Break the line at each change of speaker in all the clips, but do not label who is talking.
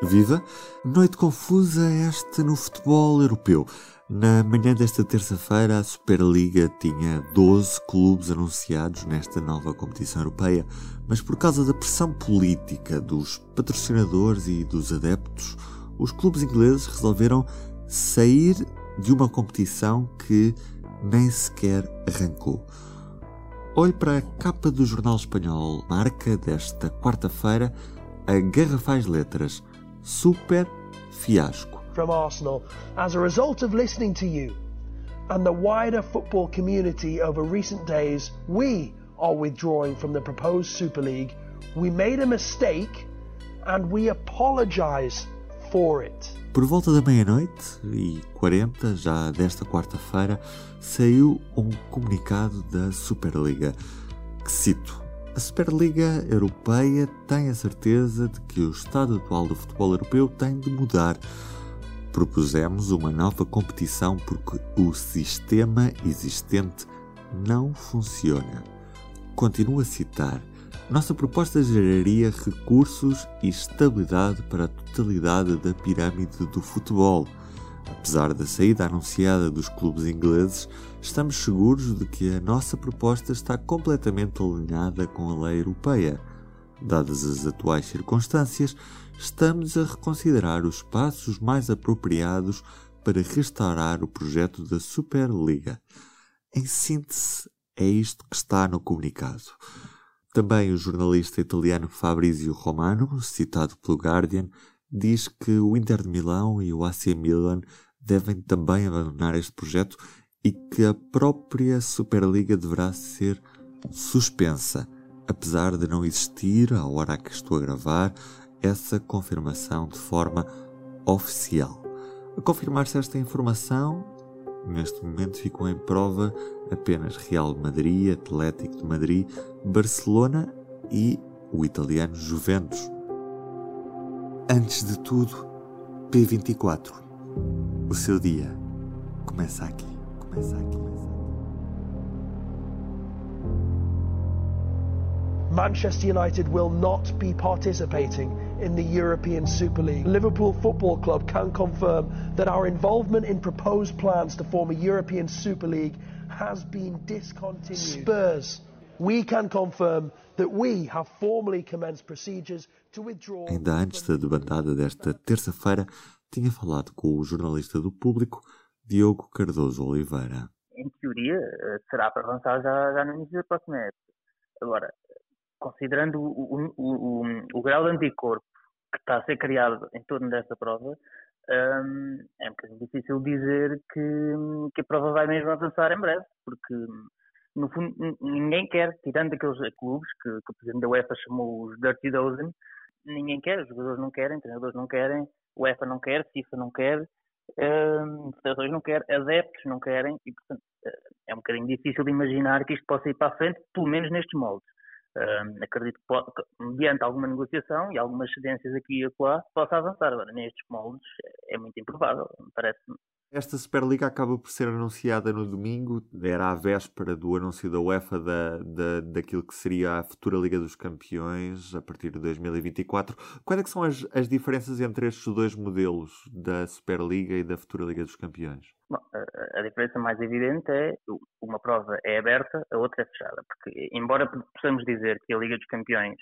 Viva! Noite confusa esta no futebol europeu. Na manhã desta terça-feira, a Superliga tinha 12 clubes anunciados nesta nova competição europeia, mas por causa da pressão política dos patrocinadores e dos adeptos, os clubes ingleses resolveram sair de uma competição que nem sequer arrancou. Olhe para a capa do jornal espanhol, marca desta quarta-feira, a garrafais letras Super Fiasco.
From Arsenal, as a result of listening to you and the wider football community over recent days, we are withdrawing from the proposed Super League. We made a mistake and we apologise for it.
Por volta da meia-noite e 40, já desta quarta-feira, saiu um comunicado da Superliga que cito: A Superliga Europeia tem a certeza de que o estado atual do futebol europeu tem de mudar. Propusemos uma nova competição porque o sistema existente não funciona. Continuo a citar. Nossa proposta geraria recursos e estabilidade para a totalidade da pirâmide do futebol. Apesar da saída anunciada dos clubes ingleses, estamos seguros de que a nossa proposta está completamente alinhada com a lei europeia. Dadas as atuais circunstâncias, estamos a reconsiderar os passos mais apropriados para restaurar o projeto da Superliga. Em síntese, é isto que está no comunicado. Também o jornalista italiano Fabrizio Romano, citado pelo Guardian, diz que o Inter de Milão e o AC Milan devem também abandonar este projeto e que a própria Superliga deverá ser suspensa, apesar de não existir, à hora que estou a gravar, essa confirmação de forma oficial. A confirmar-se esta informação, neste momento ficam em prova apenas Real Madrid, Atlético de Madrid, Barcelona e o italiano Juventus. Antes de tudo, P24. O seu dia começa aqui, começa aqui.
Manchester United will not be participating in the European Super League. Liverpool Football Club can confirm that our involvement in proposed plans to form a European Super League has been discontinued. Spurs, we can confirm that we have formally commenced procedures to withdraw.
Ainda antes da debandada desta terça-feira, tinha falado com o jornalista do Público, Diogo Cardoso Oliveira.
Em teoria, será para avançar já, já no início da próxima época. Agora, considerando o, o, o, o, grau de anticorpo que está a ser criado em torno desta prova, um, é um bocadinho difícil dizer que, que, a prova vai mesmo avançar em breve, porque no fundo ninguém quer, tirando aqueles clubes que, que o Presidente da UEFA chamou os Dirty Dozen, ninguém quer, os jogadores não querem, treinadores não querem, o UEFA não quer, FIFA não quer, um, federações não querem, adeptos não querem, e portanto é um bocadinho difícil de imaginar que isto possa ir para a frente, pelo menos nestes moldes. Uh, acredito que, pode, mediante alguma negociação e algumas cedências aqui e acolá, possa avançar. Agora, nestes moldes, é muito improvável, parece-me.
Esta Superliga acaba por ser anunciada no domingo, era a véspera do anúncio da UEFA da, da, daquilo que seria a futura Liga dos Campeões a partir de 2024. Quais é são as, as diferenças entre estes dois modelos da Superliga e da futura Liga dos Campeões?
Bom, a, diferença mais evidente é uma prova é aberta, a outra é fechada, porque embora possamos dizer que a Liga dos Campeões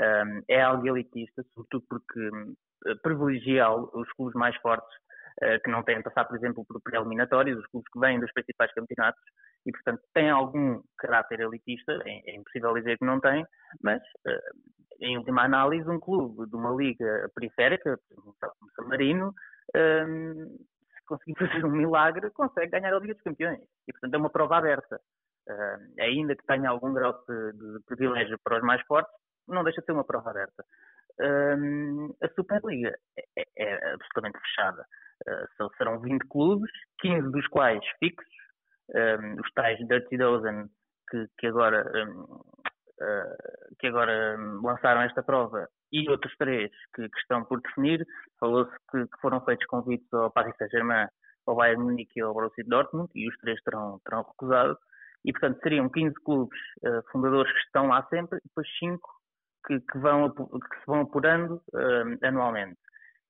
um, é algo elitista, sobretudo porque um, privilegia os clubes mais fortes que não têm de passar, por exemplo, por pré-eliminatórios, os clubes que vêm dos principais campeonatos e, portanto, tem algum caráter elitista, é, é impossível dizer que não tem, mas, uh, em última análise, um clube de uma liga periférica, como o San Marino, um, conseguir fazer um milagre, consegue ganhar a Liga dos Campeões. E, portanto, é uma prova aberta. Uh, ainda que tenha algum grau de, de, privilégio para os mais fortes, não deixa de ser uma prova aberta. um, a Superliga é, é absolutamente fechada. Uh, serão 20 clubes, 15 dos quais fixos, um, os tais Dirty Dozen que, que agora, um, uh, que agora lançaram esta prova e outros três que, que estão por definir. Falou-se que, que, foram feitos convites ao Paris Saint-Germain, ao Bayern Munique e ao Borussia Dortmund e os três terão, terão recusado. E, portanto, seriam 15 clubes uh, fundadores que estão lá sempre e depois 5 que, que, vão, que se vão apurando uh, anualmente.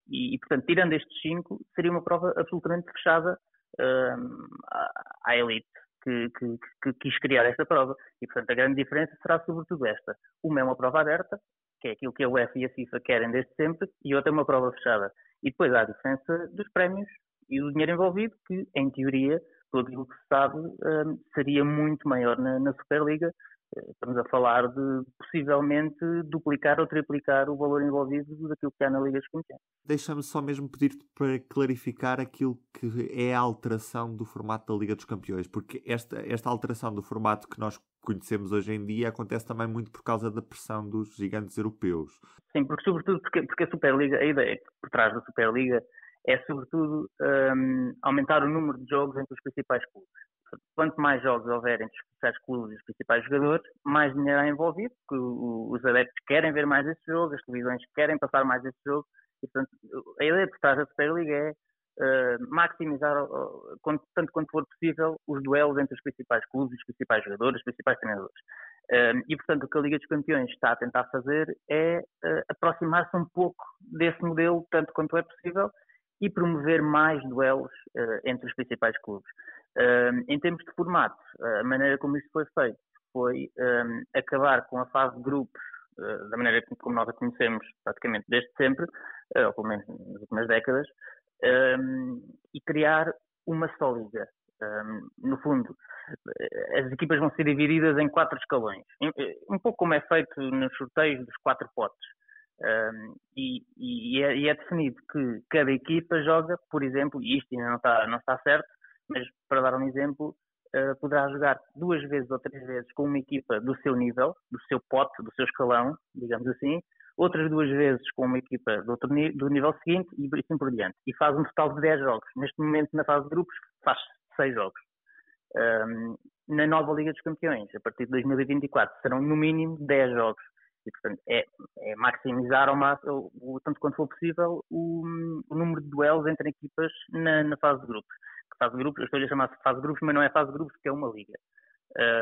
E, e, portanto, tirando estes 5, seria uma prova absolutamente fechada uh, à elite que, que, que, quis criar esta prova. E, portanto, a grande diferença será sobretudo esta. Uma é uma prova aberta, que é aquilo que a UEFA e a FIFA querem desde sempre, e outra é uma prova fechada. E depois há a diferença dos prémios e do dinheiro envolvido, que, em teoria, por aquilo que se sabe, um, seria muito maior na, na Superliga, Estamos a falar de possivelmente duplicar ou triplicar o valor envolvido daquilo que há na Liga dos Campeões.
Deixa-me só mesmo pedir-te para clarificar aquilo que é a alteração do formato da Liga dos Campeões, porque esta, esta alteração do formato que nós conhecemos hoje em dia acontece também muito por causa da pressão dos gigantes europeus.
Sim, porque sobretudo porque, porque a Superliga, a ideia por trás da Superliga é sobretudo um, aumentar o número de jogos entre os principais clubes. Quanto mais jogos houver entre os principais clubes e os principais jogadores, mais dinheiro há envolvido, porque os adeptos querem ver mais esse jogo, as televisões querem passar mais esse jogo, e portanto a ideia por trás da Superliga é uh, maximizar, uh, tanto quanto for possível, os duelos entre os principais clubes, os principais jogadores, os principais treinadores. Uh, e portanto o que a Liga dos Campeões está a tentar fazer é uh, aproximar-se um pouco desse modelo, tanto quanto é possível, e promover mais duelos uh, entre os principais clubes. Uh, em termos de formato, a maneira como isto foi feito foi um, acabar com a fase de grupos uh, da maneira como nós a conhecemos praticamente desde sempre, ou pelo menos nas últimas décadas, um, e criar uma só liga. no fundo, as equipas vão ser divididas em quatro escalões, um pouco como é feito nos sorteios dos quatro potes. Um, e, e, é, e, é, definido que cada equipa joga, por exemplo, e isto ainda não está, não está certo, mas para dar um exemplo, uh, poderá jogar duas vezes ou três vezes com uma equipa do seu nível, do seu pote, do seu escalão, digamos assim, outras duas vezes com uma equipa do, outro, do nível seguinte e assim por diante. E faz um total de 10 jogos. Neste momento, na fase de grupos, faz 6 jogos. Um, na nova Liga dos Campeões, a partir de 2024, serão no mínimo 10 jogos. E, portanto, é, é maximizar ao máximo, o, tanto quanto for possível, o, o, número de duelos entre equipas na, na fase de grupos. Fase de grupos, eu estou a chamar fase de grupos, mas não é fase de grupos, porque é uma liga.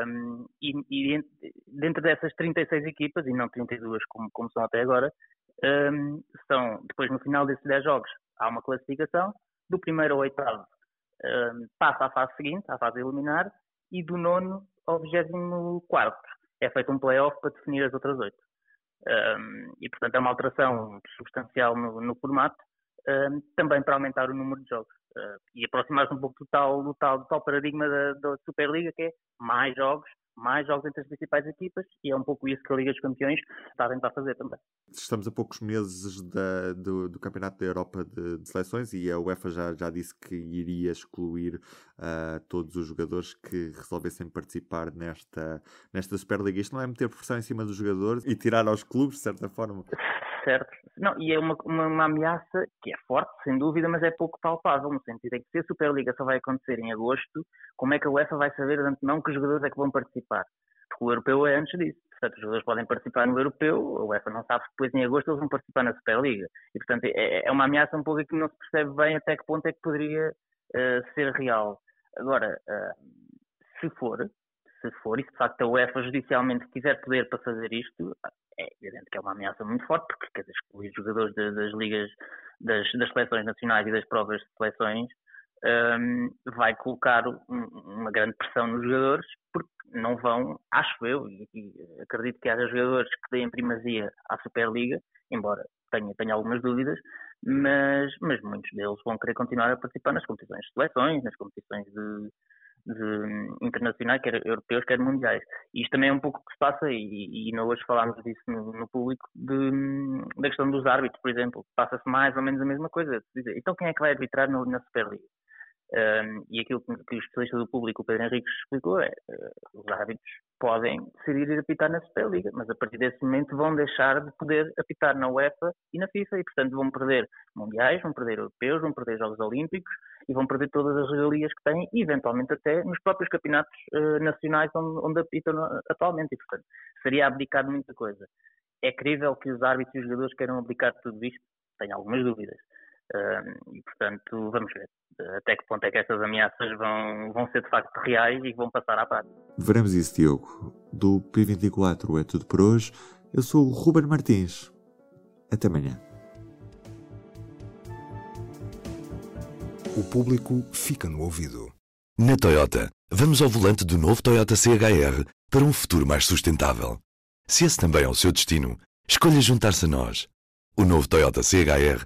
Um, e, e, dentro dessas 36 equipas, e não 32 como, como são até agora, um, são, depois no final desses 10 jogos, há uma classificação, do primeiro ao oitavo um, passa à fase seguinte, à fase eliminar, e do nono ao vigésimo quarto é feito um play-off para definir as outras oito. E, portanto, é uma alteração substancial no, no formato, um, também para aumentar o número de jogos. Uh, e aproximar-se um pouco do tal, do tal, do tal paradigma da, da Superliga, que é mais jogos, mais jogos entre as principais equipas e é um pouco isso que a Liga dos Campeões está a tentar fazer também.
Estamos a poucos meses da, do, do, Campeonato da Europa de, de, Seleções e a UEFA já, já disse que iria excluir uh, todos os jogadores que resolvessem participar nesta, nesta Superliga. Isto não é meter pressão em cima dos jogadores e tirar aos clubes, de certa forma?
Certo. Não, e é uma, uma, uma, ameaça que é forte, sem dúvida, mas é pouco palpável, no sentido em que se a Superliga só vai acontecer em agosto, como é que a UEFA vai saber de antemão que jogadores é que vão participar? Porque o europeu é antes disso. Portanto, os jogadores podem participar no europeu, a UEFA não sabe se depois em agosto eles vão participar na Superliga. E, portanto, é, é uma ameaça um pouco que não se percebe bem até que ponto é que poderia uh, ser real. Agora, uh, se for, se for, e se de facto a UEFA judicialmente tiver poder para fazer isto, é evidente que é uma ameaça muito forte, porque quer dizer, excluir jogadores de, das ligas, das, das, seleções nacionais e das provas de seleções um, vai colocar um, uma grande pressão nos jogadores, porque não vão, acho eu, e, e acredito que haja jogadores que deem primazia à Superliga, embora tenha, tenha algumas dúvidas, mas, mas muitos deles vão querer continuar a participar nas competições de seleções, nas competições de, de, internacionais, quer europeus, quer mundiais. E isto também é um pouco o que se passa, e, e hoje falámos disso no, no público, de, da questão dos árbitros, por exemplo. Passa-se mais ou menos a mesma coisa. Então quem é que vai arbitrar no, na Superliga? Um, e aquilo que, o especialista do público, o Pedro Henrique, explicou é uh, os árbitros podem decidir ir apitar na Superliga, mas a partir desse momento vão deixar de poder apitar na UEFA e na FIFA e, portanto, vão perder mundiais, vão perder europeus, vão perder Jogos Olímpicos e vão perder todas as regalias que têm e, eventualmente, até nos próprios campeonatos uh, nacionais onde, onde apitam atualmente. E, portanto, seria abdicar de muita coisa. É crível que os árbitros e os jogadores queiram abdicar de tudo isto? Tenho algumas dúvidas. E, portanto, vamos ver até que ponto é que estas ameaças vão, vão ser de facto reais e vão passar à parte.
Veremos isso, Diogo. Do P24 é tudo por hoje. Eu sou o Ruben Martins. Até amanhã.
O público fica no ouvido. Na Toyota, vamos ao volante do novo Toyota CHR para um futuro mais sustentável. Se esse também é o seu destino, escolha juntar-se a nós. O novo Toyota CHR,